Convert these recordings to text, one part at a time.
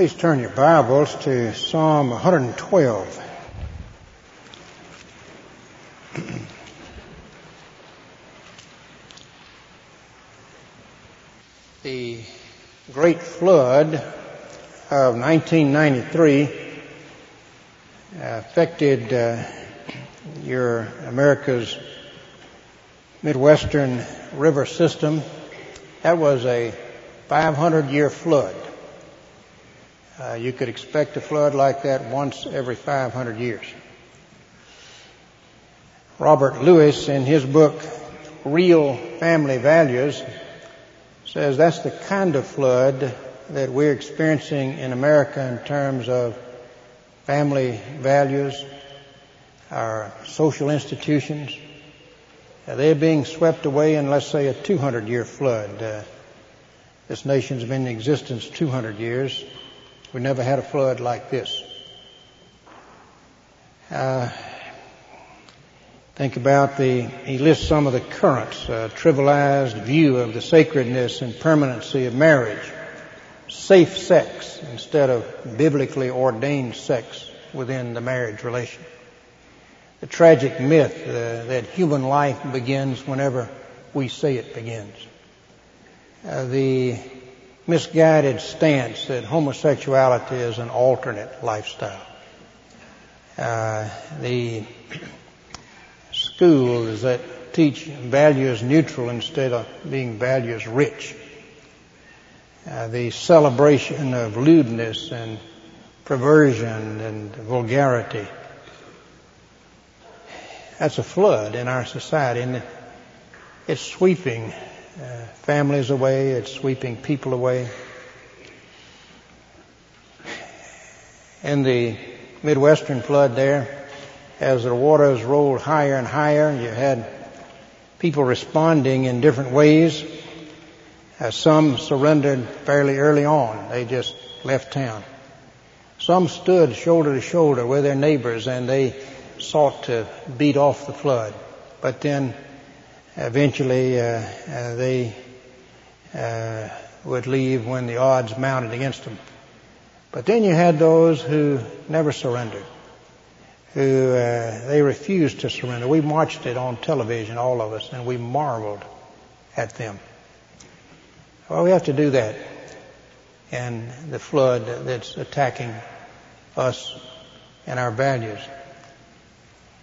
Please turn your Bibles to Psalm 112. the great flood of 1993 affected uh, your America's Midwestern river system. That was a 500 year flood. Uh, you could expect a flood like that once every 500 years. Robert Lewis, in his book, Real Family Values, says that's the kind of flood that we're experiencing in America in terms of family values, our social institutions. Uh, they're being swept away in, let's say, a 200 year flood. Uh, this nation's been in existence 200 years. We never had a flood like this. Uh, think about the, he lists some of the currents, uh, trivialized view of the sacredness and permanency of marriage, safe sex instead of biblically ordained sex within the marriage relation. The tragic myth uh, that human life begins whenever we say it begins. Uh, the misguided stance that homosexuality is an alternate lifestyle. Uh, the schools that teach values neutral instead of being values rich. Uh, the celebration of lewdness and perversion and vulgarity. That's a flood in our society and it's sweeping uh, families away, it's sweeping people away. In the Midwestern flood there, as the waters rolled higher and higher, you had people responding in different ways. Uh, some surrendered fairly early on. They just left town. Some stood shoulder to shoulder with their neighbors and they sought to beat off the flood. But then eventually uh, uh, they uh, would leave when the odds mounted against them. But then you had those who never surrendered, who uh, they refused to surrender. We watched it on television, all of us, and we marveled at them. Well, we have to do that in the flood that's attacking us and our values.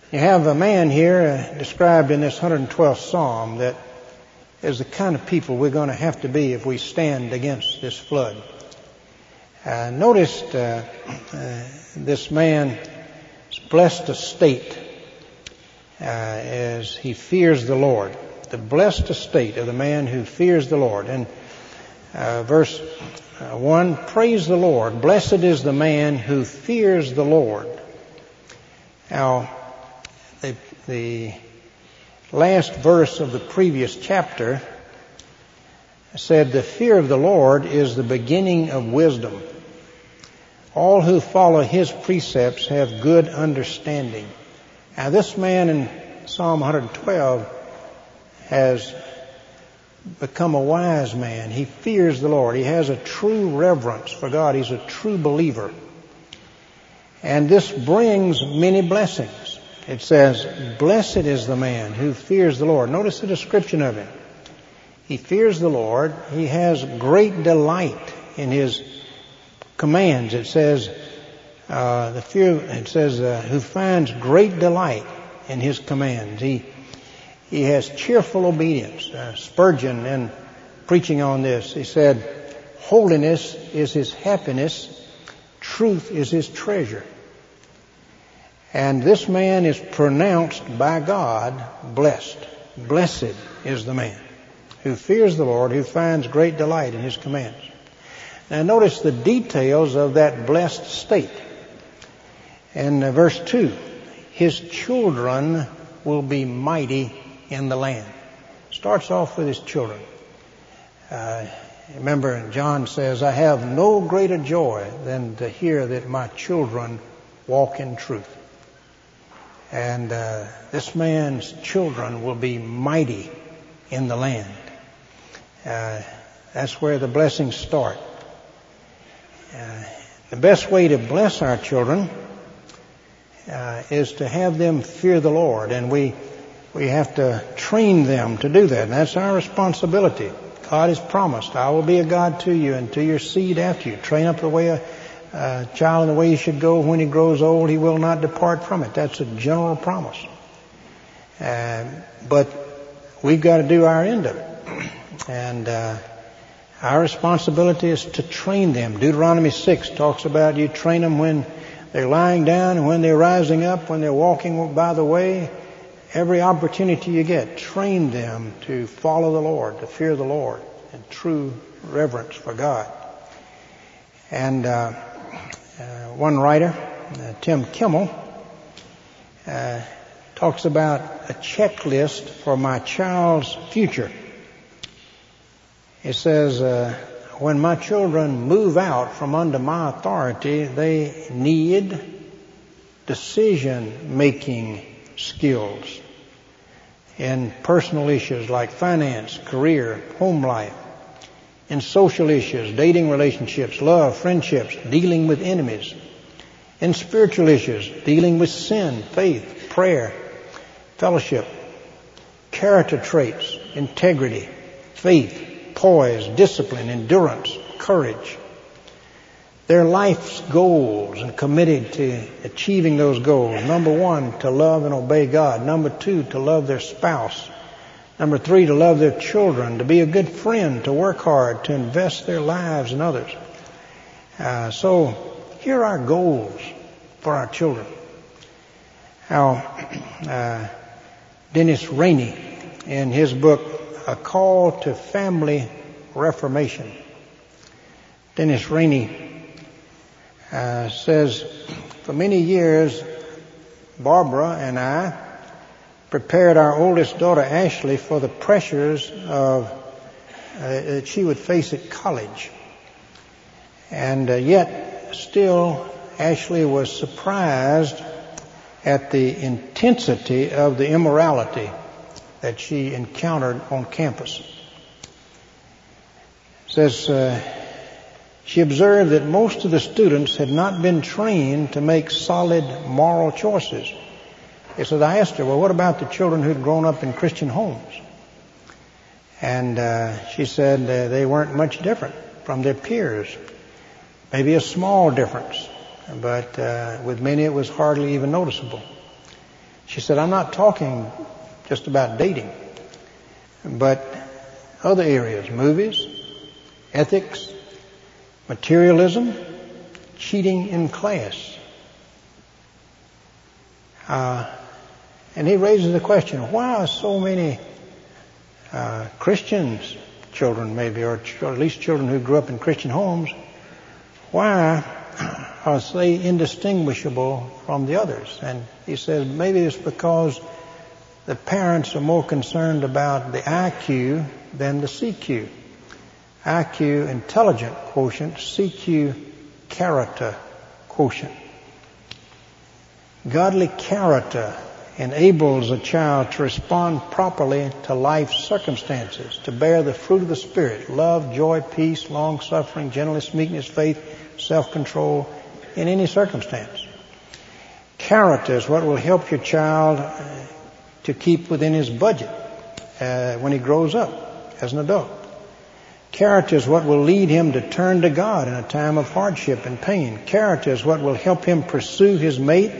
You have a man here uh, described in this 112th Psalm that is the kind of people we're going to have to be if we stand against this flood. Uh, notice uh, uh, this man's blessed estate uh, as he fears the Lord. The blessed estate of the man who fears the Lord. And uh, verse 1, praise the Lord. Blessed is the man who fears the Lord. Now, the, the last verse of the previous chapter said, the fear of the Lord is the beginning of wisdom. All who follow his precepts have good understanding. Now this man in Psalm 112 has become a wise man. He fears the Lord. He has a true reverence for God. He's a true believer. And this brings many blessings. It says, blessed is the man who fears the Lord. Notice the description of him. He fears the Lord. He has great delight in his commands. It says, uh, the fear, it says, uh, who finds great delight in his commands. He, he has cheerful obedience. Uh, Spurgeon, in preaching on this, he said, holiness is his happiness. Truth is his treasure. And this man is pronounced by God blessed. Blessed is the man who fears the Lord, who finds great delight in his commands. Now notice the details of that blessed state. In uh, verse 2, his children will be mighty in the land. Starts off with his children. Uh, remember, John says, I have no greater joy than to hear that my children walk in truth. And uh, this man's children will be mighty in the land. Uh, that's where the blessings start. Uh, The best way to bless our children uh, is to have them fear the Lord, and we we have to train them to do that. And that's our responsibility. God has promised, I will be a God to you and to your seed after you. Train up the way a, a child in the way he should go. When he grows old, he will not depart from it. That's a general promise. Uh, but we've got to do our end of it. And uh, our responsibility is to train them. Deuteronomy 6 talks about you train them when they're lying down and when they're rising up, when they're walking by the way, every opportunity you get, train them to follow the Lord, to fear the Lord, and true reverence for God. And uh, uh, one writer, uh, Tim Kimmel, uh, talks about a checklist for my child's future. He says, uh, when my children move out from under my authority, they need decision making skills in personal issues like finance, career, home life, in social issues, dating relationships, love, friendships, dealing with enemies, in spiritual issues, dealing with sin, faith, prayer, fellowship, character traits, integrity, faith, poise, discipline, endurance, courage, their life's goals and committed to achieving those goals. Number one, to love and obey God. Number two, to love their spouse. Number three, to love their children, to be a good friend, to work hard, to invest their lives in others. Uh, so here are our goals for our children. How uh, Dennis Rainey, in his book, A Call to Family Reformation, Dennis Rainey uh, says, for many years, Barbara and I prepared our oldest daughter Ashley for the pressures of uh, that she would face at college. And uh, yet, still, Ashley was surprised at the intensity of the immorality that she encountered on campus. It says, uh, she observed that most of the students had not been trained to make solid moral choices. He said, I asked her, well, what about the children who'd grown up in Christian homes? And uh, she said uh, they weren't much different from their peers. Maybe a small difference, but uh, with many it was hardly even noticeable. She said, I'm not talking just about dating, but other areas, movies, ethics, materialism, cheating in class. Uh, and he raises the question, why are so many uh, Christians, children maybe, or, ch- or at least children who grew up in Christian homes, why are they indistinguishable from the others? And he says maybe it's because the parents are more concerned about the IQ than the CQ. IQ intelligent quotient, CQ character quotient. Godly character enables a child to respond properly to life's circumstances, to bear the fruit of the Spirit, love, joy, peace, long suffering, gentleness, meekness, faith, self-control, in any circumstance. Character is what will help your child uh, to keep within his budget uh, when he grows up as an adult. Character is what will lead him to turn to God in a time of hardship and pain. Character is what will help him pursue his mate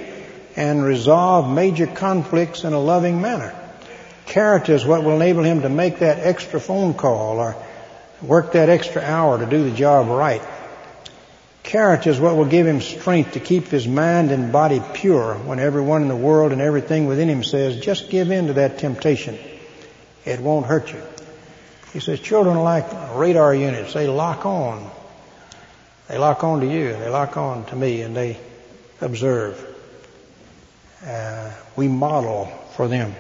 and resolve major conflicts in a loving manner. Character is what will enable him to make that extra phone call or work that extra hour to do the job right. Character is what will give him strength to keep his mind and body pure when everyone in the world and everything within him says, just give in to that temptation. It won't hurt you. He says children are like radar units. They lock on. They lock on to you. And they lock on to me and they observe. Uh, we model for them.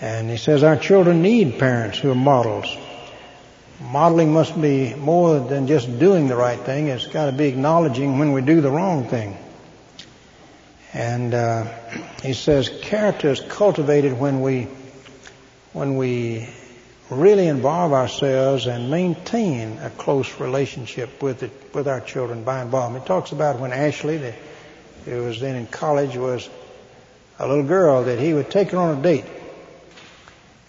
And he says our children need parents who are models. Modeling must be more than just doing the right thing. It's got to be acknowledging when we do the wrong thing. And uh, he says character is cultivated when we when we really involve ourselves and maintain a close relationship with it, with our children by involvement. He talks about when Ashley, the, who was then in college, was a little girl that he would take her on a date.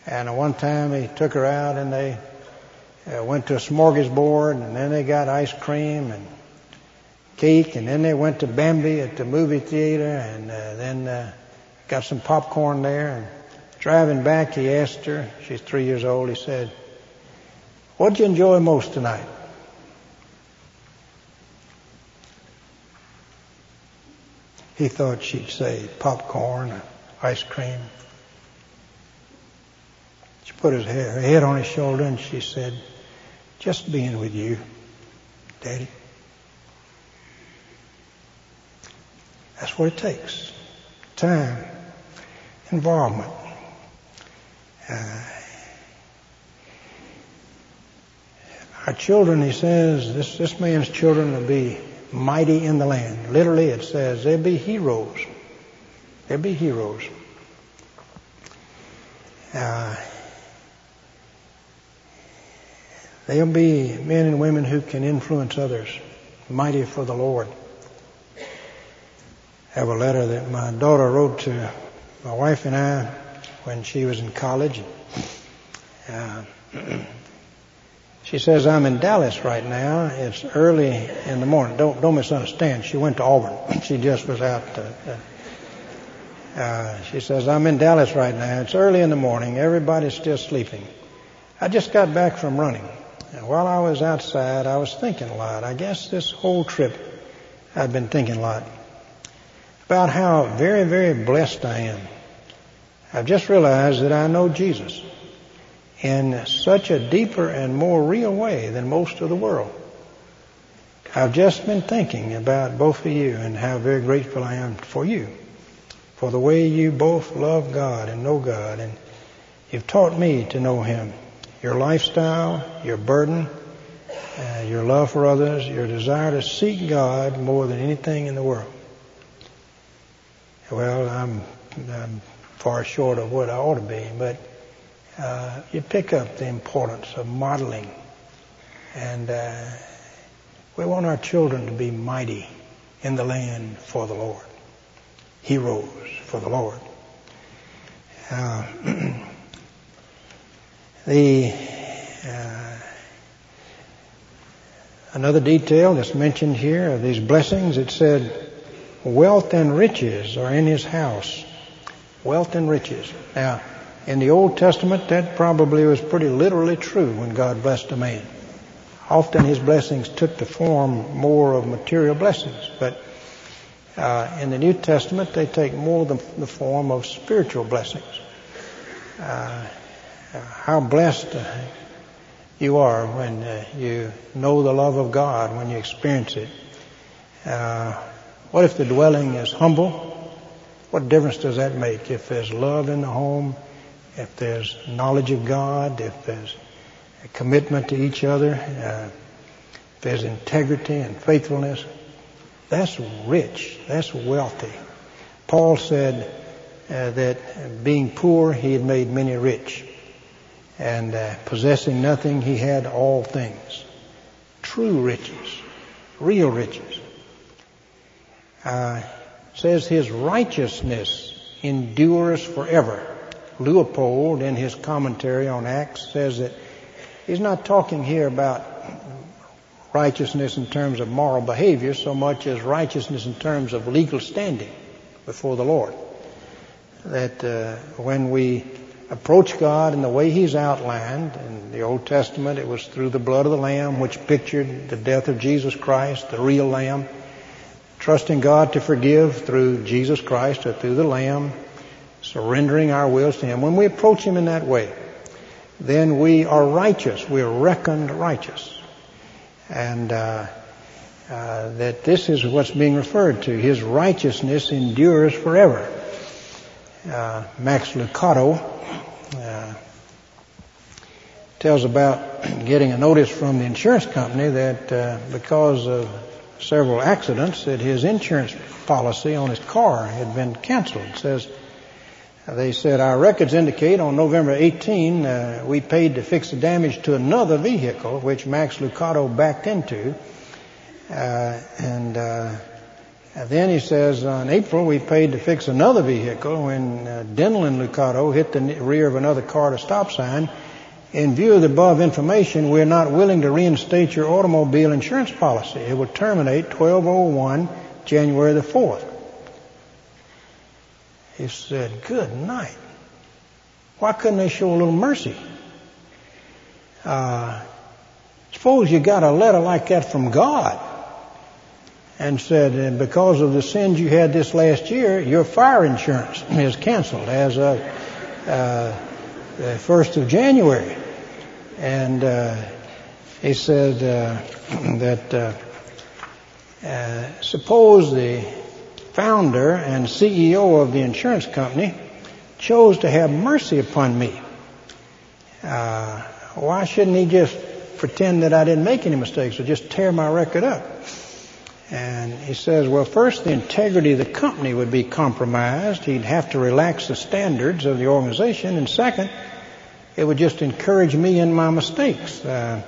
And one time he took her out and they uh, went to a smorgasbord and then they got ice cream and cake and then they went to Bambi at the movie theater and uh, then uh, got some popcorn there and driving back he asked her, she's three years old, he said, what'd you enjoy most tonight? He thought she'd say popcorn or ice cream. She put his head, her head on his shoulder and she said, just being with you, Daddy. That's what it takes. Time, involvement. Uh, our children, he says, this, this man's children will be mighty in the land. Literally, it says they'll be heroes. They'll be heroes. Uh, they'll be men and women who can influence others, mighty for the Lord. I have a letter that my daughter wrote to my wife and I when she was in college. Uh, She says, I'm in Dallas right now. It's early in the morning. Don't, don't misunderstand. She went to Auburn. she just was out. Uh, uh, she says, I'm in Dallas right now. It's early in the morning. Everybody's still sleeping. I just got back from running. And while I was outside, I was thinking a lot. I guess this whole trip, I've been thinking a lot about how very, very blessed I am. I've just realized that I know Jesus in such a deeper and more real way than most of the world. I've just been thinking about both of you and how very grateful I am for you, for the way you both love God and know God, and you've taught me to know Him. Your lifestyle, your burden, uh, your love for others, your desire to seek God more than anything in the world. Well, I'm, I'm far short of what I ought to be, but uh, you pick up the importance of modeling. And uh, we want our children to be mighty in the land for the Lord, heroes for the Lord. Uh, the uh, another detail that's mentioned here of these blessings, it said, wealth and riches are in his house. Wealth and riches. Now, in the Old Testament, that probably was pretty literally true when God blessed a man. Often his blessings took the form more of material blessings, but uh, in the New Testament, they take more the, the form of spiritual blessings. Uh, how blessed uh, you are when uh, you know the love of God, when you experience it. Uh, what if the dwelling is humble? What difference does that make if there's love in the home? If there's knowledge of God, if there's a commitment to each other, uh, if there's integrity and faithfulness, that's rich. That's wealthy. Paul said uh, that being poor, he had made many rich. And uh, possessing nothing, he had all things. True riches. Real riches. Uh, says his righteousness endures forever. Leupold, in his commentary on Acts, says that he's not talking here about righteousness in terms of moral behavior so much as righteousness in terms of legal standing before the Lord. That uh, when we approach God in the way He's outlined in the Old Testament, it was through the blood of the Lamb, which pictured the death of Jesus Christ, the real Lamb. Trusting God to forgive through Jesus Christ or through the Lamb surrendering our wills to Him, when we approach Him in that way, then we are righteous. We are reckoned righteous. And uh, uh, that this is what's being referred to. His righteousness endures forever. Uh, Max Lucado uh, tells about getting a notice from the insurance company that uh, because of several accidents that his insurance policy on his car had been canceled. It says They said our records indicate on November 18 uh, we paid to fix the damage to another vehicle which Max Lucado backed into, uh, and uh, then he says on April we paid to fix another vehicle when uh, Denalyn Lucado hit the rear of another car at a stop sign. In view of the above information, we're not willing to reinstate your automobile insurance policy. It will terminate 1201 January the 4th. He said, good night. Why couldn't they show a little mercy? Uh, suppose you got a letter like that from God and said, because of the sins you had this last year, your fire insurance is canceled as of uh, the first of January. And uh, he said uh, that uh, uh, suppose the founder and CEO of the insurance company chose to have mercy upon me. Uh, why shouldn't he just pretend that I didn't make any mistakes or just tear my record up? And he says, well, first, the integrity of the company would be compromised. He'd have to relax the standards of the organization. And second, it would just encourage me in my mistakes. Uh,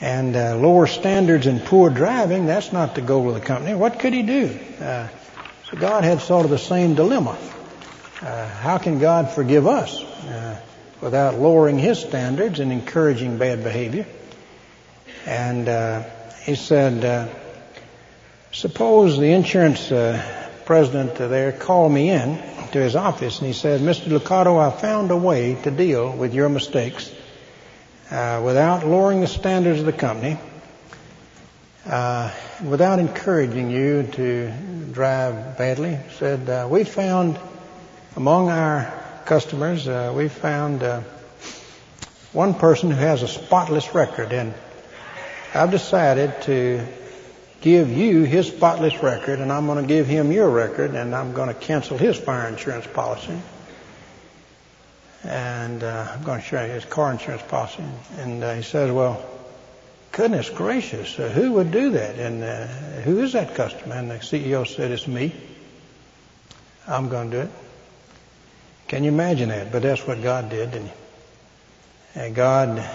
and uh, lower standards and poor driving, that's not the goal of the company. What could he do? Uh, so God had sort of the same dilemma. Uh, how can God forgive us uh, without lowering his standards and encouraging bad behavior? And uh, he said, Suppose the insurance uh, president there called me in to his office and he said, Mr. Lucado, I found a way to deal with your mistakes uh, without lowering the standards of the company, uh, without encouraging you to drive badly. Said, uh, we found among our customers, uh, we found uh, one person who has a spotless record and I've decided to give you his spotless record, and I'm going to give him your record, and I'm going to cancel his fire insurance policy. And uh, I'm going to show you his car insurance policy. And uh, he says, well, goodness gracious, uh, who would do that? And uh, who is that customer? And the CEO said, it's me. I'm going to do it. Can you imagine that? But that's what God did, didn't he? And God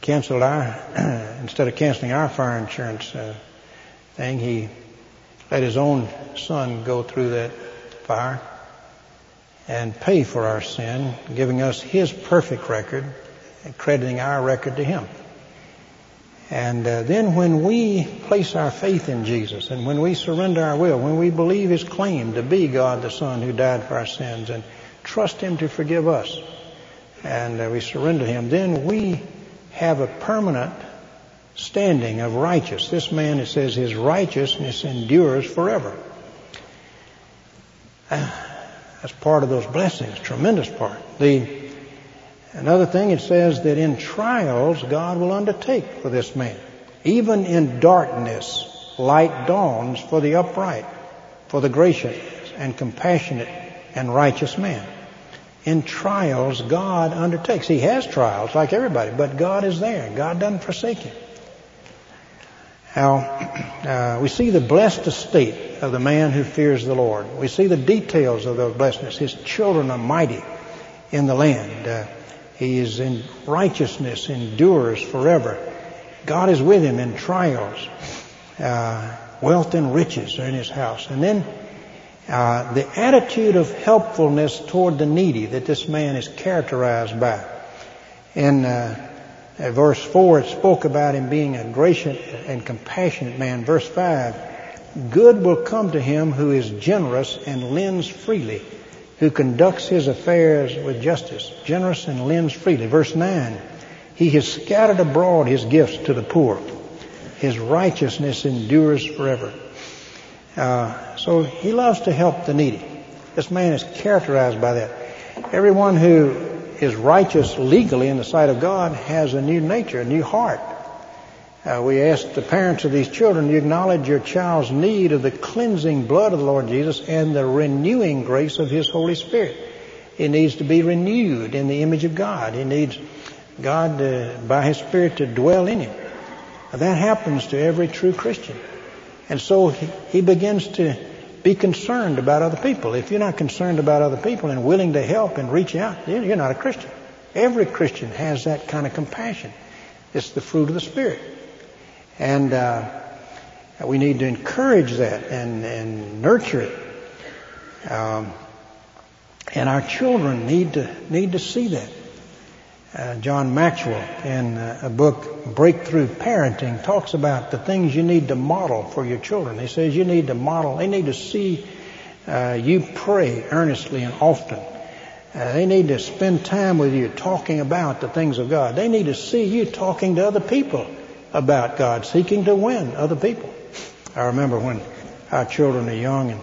canceled our, instead of canceling our fire insurance uh, thing, he let his own son go through that fire and pay for our sin, giving us his perfect record and crediting our record to him. And uh, then when we place our faith in Jesus and when we surrender our will, when we believe his claim to be God the Son who died for our sins and trust him to forgive us and uh, we surrender him, then we have a permanent standing of righteous. This man, it says, his righteousness endures forever. That's part of those blessings, tremendous part. The another thing it says that in trials God will undertake for this man. Even in darkness, light dawns for the upright, for the gracious and compassionate and righteous man in trials God undertakes. He has trials like everybody, but God is there. God doesn't forsake him. How uh, we see the blessed estate of the man who fears the Lord. We see the details of those blessedness. His children are mighty in the land. Uh, he is in righteousness, endures forever. God is with him in trials. Uh, wealth and riches are in his house. And then uh, the attitude of helpfulness toward the needy that this man is characterized by. In uh, verse 4, it spoke about him being a gracious and compassionate man. Verse 5, good will come to him who is generous and lends freely, who conducts his affairs with justice, generous and lends freely. Verse 9, he has scattered abroad his gifts to the poor. His righteousness endures forever. Uh, so he loves to help the needy. This man is characterized by that. Everyone who is righteous legally in the sight of God has a new nature, a new heart. Uh, we ask the parents of these children to acknowledge your child's need of the cleansing blood of the Lord Jesus and the renewing grace of His Holy Spirit. He needs to be renewed in the image of God. He needs God by His Spirit to dwell in him. That happens to every true Christian. And so he, he begins to Be concerned about other people. If you're not concerned about other people and willing to help and reach out, you're not a Christian. Every Christian has that kind of compassion. It's the fruit of the Spirit. And uh, we need to encourage that and, and nurture it. Um, and our children need to need to see that. Uh, John Maxwell, in uh, a book Breakthrough Parenting, talks about the things you need to model for your children. He says you need to model. They need to see uh, you pray earnestly and often. Uh, they need to spend time with you talking about the things of God. They need to see you talking to other people about God, seeking to win other people. I remember when our children are young and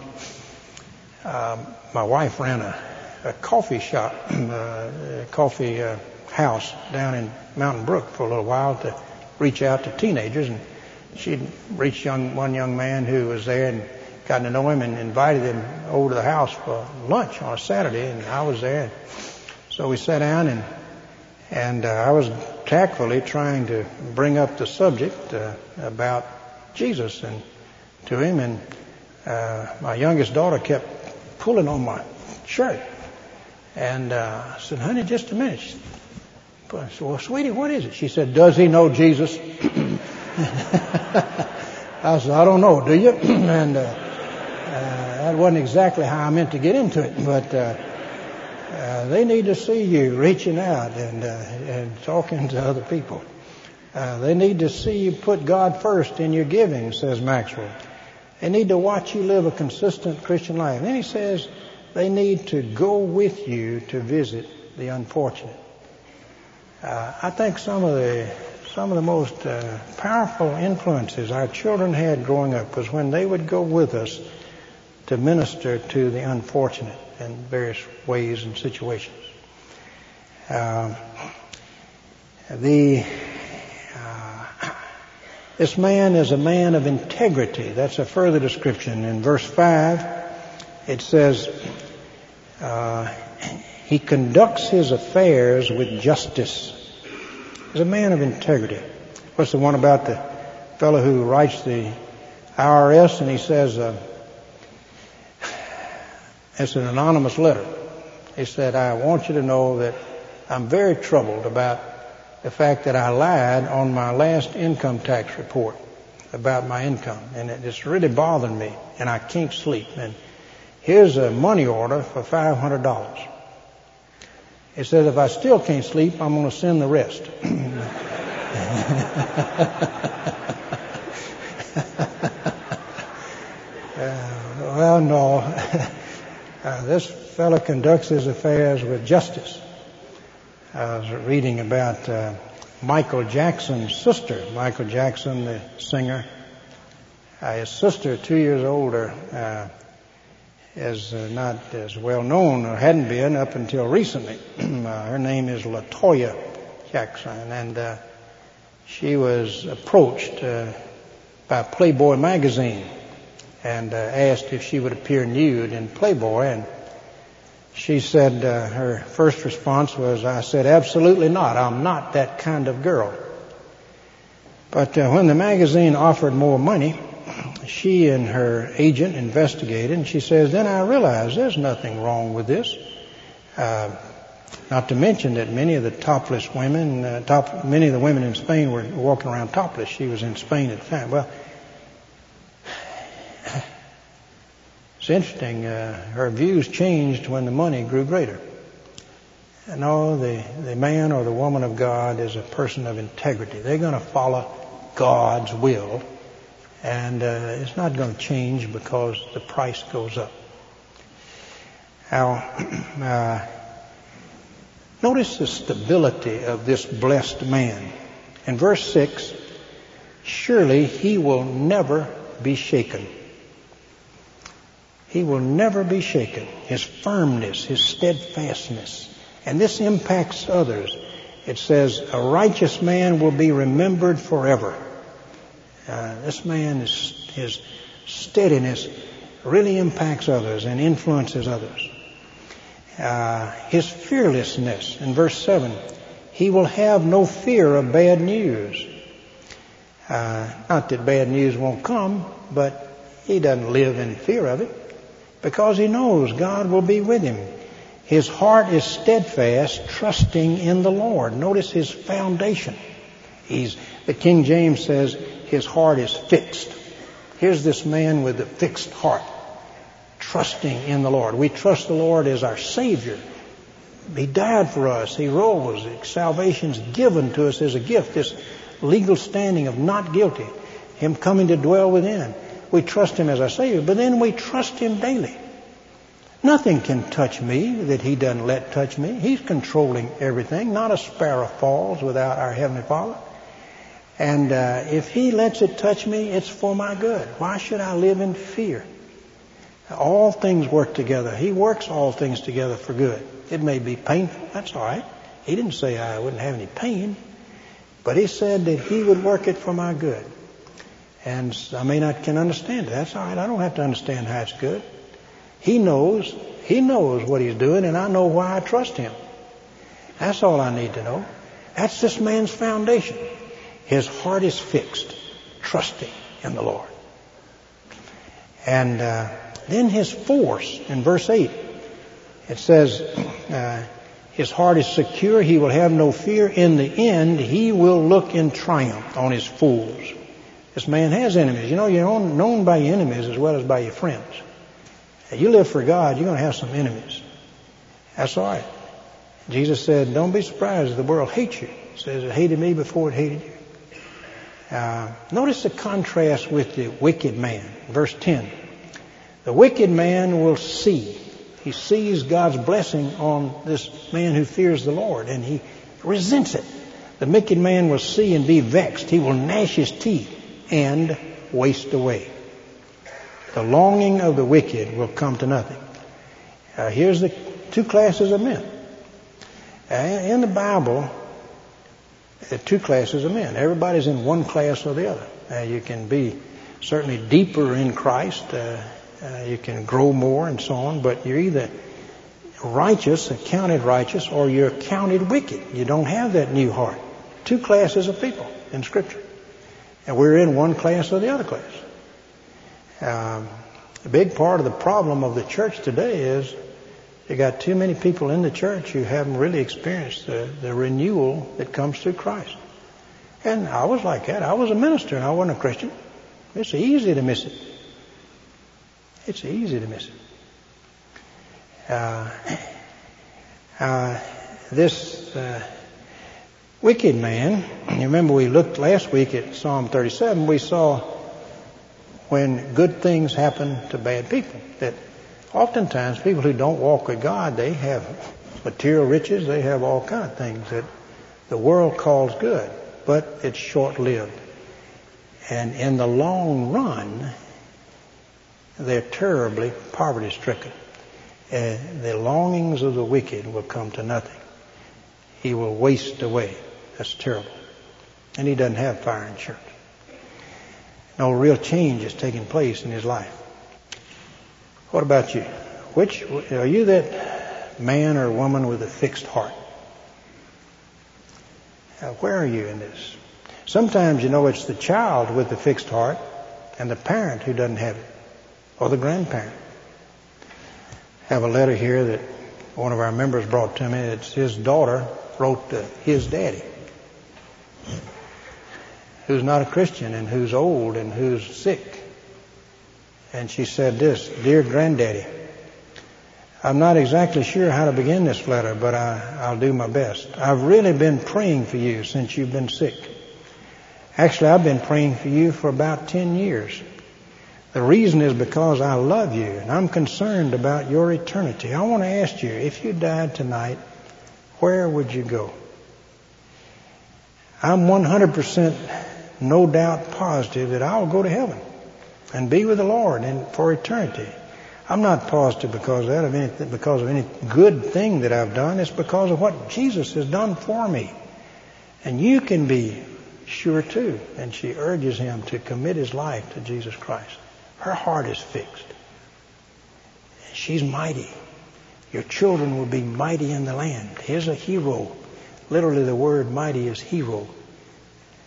uh, my wife ran a, a coffee shop, a coffee uh, house down in Mountain Brook for a little while to reach out to teenagers and she'd reached young, one young man who was there and gotten to know him and invited him over to the house for lunch on a Saturday and I was there. So we sat down and and uh, I was tactfully trying to bring up the subject uh, about Jesus and to him, and uh, my youngest daughter kept pulling on my shirt, and uh, I said, "Honey, just a minute." I said, "Well, sweetie, what is it?" She said, "Does he know Jesus?" I said, "I don't know. Do you?" and uh, uh, that wasn't exactly how I meant to get into it, but. Uh, uh, they need to see you reaching out and, uh, and talking to other people. Uh, they need to see you put God first in your giving, says Maxwell. They need to watch you live a consistent Christian life. And then he says they need to go with you to visit the unfortunate. Uh, I think some of the some of the most uh, powerful influences our children had growing up was when they would go with us to minister to the unfortunate in various ways and situations. Uh, the this man is a man of integrity. That's a further description. In verse five, it says uh, he conducts his affairs with justice. He's a man of integrity. What's the one about the fellow who writes the IRS and he says? Uh, it's an anonymous letter. He said, I want you to know that I'm very troubled about the fact that I lied on my last income tax report about my income. And it's really bothering me and I can't sleep. And here's a money order for $500. He said, if I still can't sleep, I'm going to send the rest. uh, well, no. Uh, this fellow conducts his affairs with justice. I was reading about uh, Michael Jackson's sister, Michael Jackson, the singer. Uh, his sister, two years older, uh, is uh, not as well known or hadn't been up until recently. Uh, her name is Latoya Jackson, and she was approached by Playboy magazine and uh, asked if she would appear nude in Playboy. And she said uh, her first response was, I said, absolutely not. I'm not that kind of girl. But uh, when the magazine offered more money, she and her agent investigated, and she says, then I realized there's nothing wrong with this. Uh, not to mention that many of the topless women, uh, top, many of the women in Spain were walking around topless. She was in Spain at the time. Well, It's interesting. Uh, her views changed when the money grew greater. No, the, the man or the woman of God is a person of integrity. They're going to follow God's will, and uh, it's not going to change because the price goes up. Now, uh, notice the stability of this blessed man. In verse 6, surely he will never be shaken. He will never be shaken. His firmness, his steadfastness. And this impacts others. It says, a righteous man will be remembered forever. Uh, this man, is, his steadiness really impacts others and influences others. Uh, his fearlessness, in verse 7, he will have no fear of bad news. Uh, not that bad news won't come, but he doesn't live in fear of it. because he knows God will be with him. His heart is steadfast, trusting in the Lord. Notice his foundation. He's, the King James says his heart is fixed. Here's this man with a fixed heart, trusting in the Lord. We trust the Lord as our Savior. He died for us. He rose. Salvation's given to us as a gift. This legal standing of not guilty. Him coming to dwell within. We trust Him as our Savior, but then we trust Him daily. Nothing can touch me that He doesn't let touch me. He's controlling everything. Not a sparrow falls without our Heavenly Father. And uh, if He lets it touch me, it's for my good. Why should I live in fear? All things work together. He works all things together for good. It may be painful. That's all right. He didn't say I wouldn't have any pain, but He said that He would work it for my good. And I may not can understand it. That's all right. I don't have to understand how it's good. He knows. He knows what he's doing, and I know why I trust him. That's all I need to know. That's this man's foundation. His heart is fixed, trusting in the Lord. And uh, then his force in verse 8. It says, uh, his heart is secure. He will have no fear. In the end, he will look in triumph on his fools. This man has enemies. You know, you're known by your enemies as well as by your friends. If you live for God, you're going to have some enemies. That's all right. Jesus said, don't be surprised if the world hates you. He says it hated me before it hated you. Uh, notice the contrast with the wicked man. Verse 10. The wicked man will see. He sees God's blessing on this man who fears the Lord and he resents it. The wicked man will see and be vexed. He will gnash his teeth and waste away. The longing of the wicked will come to nothing. Uh, here's the two classes of men. Uh, in the Bible, two classes of men. Everybody's in one class or the other. Uh, you can be certainly deeper in Christ. Uh, uh, you can grow more and so on, but you're either righteous, accounted righteous, or you're counted wicked. You don't have that new heart. Two classes of people in Scripture. And we're in one class or the other class. Um, a big part of the problem of the church today is you got too many people in the church who haven't really experienced the, the renewal that comes through Christ. And I was like that. I was a minister and I wasn't a Christian. It's easy to miss it. It's easy to miss it. Uh, uh, this uh, wicked man, you remember we looked last week at Psalm 37, we saw when good things happen to bad people. That oftentimes people who don't walk with God, they have material riches, they have all kind of things that the world calls good, but it's short-lived. And in the long run, they're terribly poverty-stricken. Uh, the longings of the wicked will come to nothing. He will waste away. That's terrible. And he doesn't have fire insurance. No real change is taking place in his life. What about you? Which are you that man or woman with a fixed heart? Now, where are you in this? Sometimes you know it's the child with the fixed heart and the parent who doesn't have it, or the grandparent. I have a letter here that one of our members brought to me. It's his daughter wrote to his daddy who's not a Christian and who's old and who's sick. And she said this, Dear Granddaddy, I'm not exactly sure how to begin this letter, but I, will do my best. I've really been praying for you since you've been sick. Actually, I've been praying for you for about 10 years. The reason is because I love you and I'm concerned about your eternity. I want to ask you, if you died tonight, where would you go? I'm 100% no doubt positive that I'll go to heaven and be with the Lord and for eternity. I'm not positive because of, of anything, because of any good thing that I've done. It's because of what Jesus has done for me. And you can be sure too. And she urges him to commit his life to Jesus Christ. Her heart is fixed. She's mighty. Your children will be mighty in the land. Here's a hero. Literally the word mighty is hero.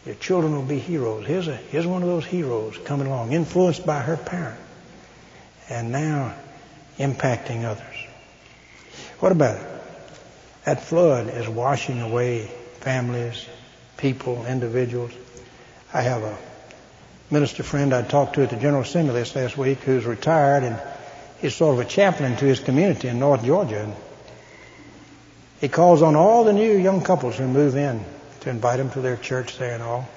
Your children will be heroes. Here's, a, here's one of those heroes coming along, influenced by her parent. And now impacting others. What about it? That flood is washing away families, people, individuals. I have a minister friend I talked to at the General Assembly this last week who's retired and he's sort of a chaplain to his community in North Georgia. And he calls on all the new young couples who move in to invite them to their church there and all.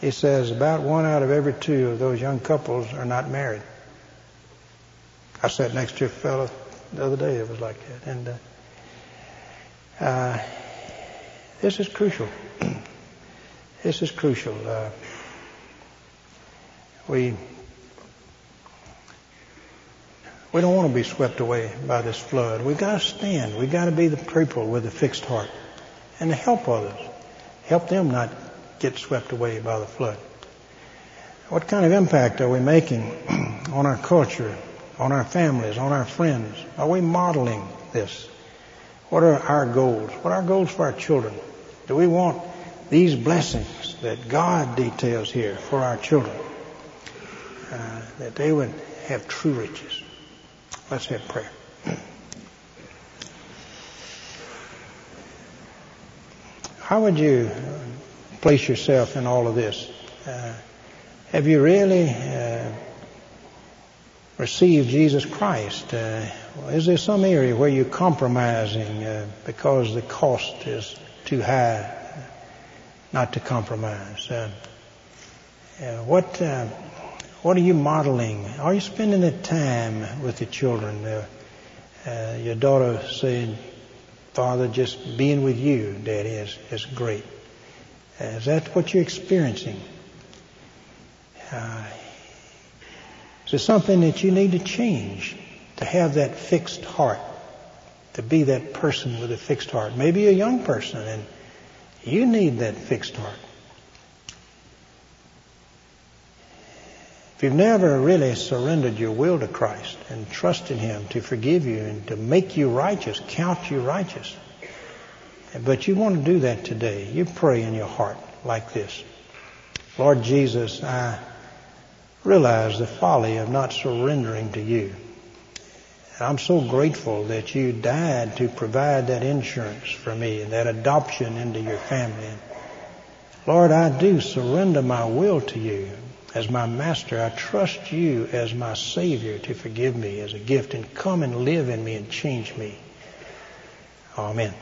He says about one out of every two of those young couples are not married. I sat next to a fellow the other day that was like that. And uh, uh, this is crucial. this is crucial. Uh, we we don't want to be swept away by this flood. We've got to stand. We've got to be the people with a fixed heart and to help others. Help them not get swept away by the flood. What kind of impact are we making on our culture, on our families, on our friends? Are we modeling this? What are our goals? What are our goals for our children? Do we want these blessings that God details here for our children? Uh, that they would have true riches. Let's have prayer. How would you place yourself in all of this? Uh, have you really uh, received Jesus Christ? Uh, is there some area where you're compromising uh, because the cost is too high not to compromise? Uh, uh, what what are you modeling? Are you spending the time with the children? your daughter said, "Father, just being with you, Daddy, is is great." Is that what you're experiencing? Uh, is there something that you need to change to have that fixed heart? To be that person with a fixed heart? Maybe a young person and you need that fixed heart. If you've never really surrendered your will to Christ and trusted Him to forgive you and to make you righteous, count you righteous, but you want to do that today. You pray in your heart like this. Lord Jesus, I realize the folly of not surrendering to you. I'm so grateful that you died to provide that insurance for me and that adoption into your family. Lord, I do surrender my will to you as my master. I trust you as my savior to forgive me as a gift and come and live in me and change me. Amen.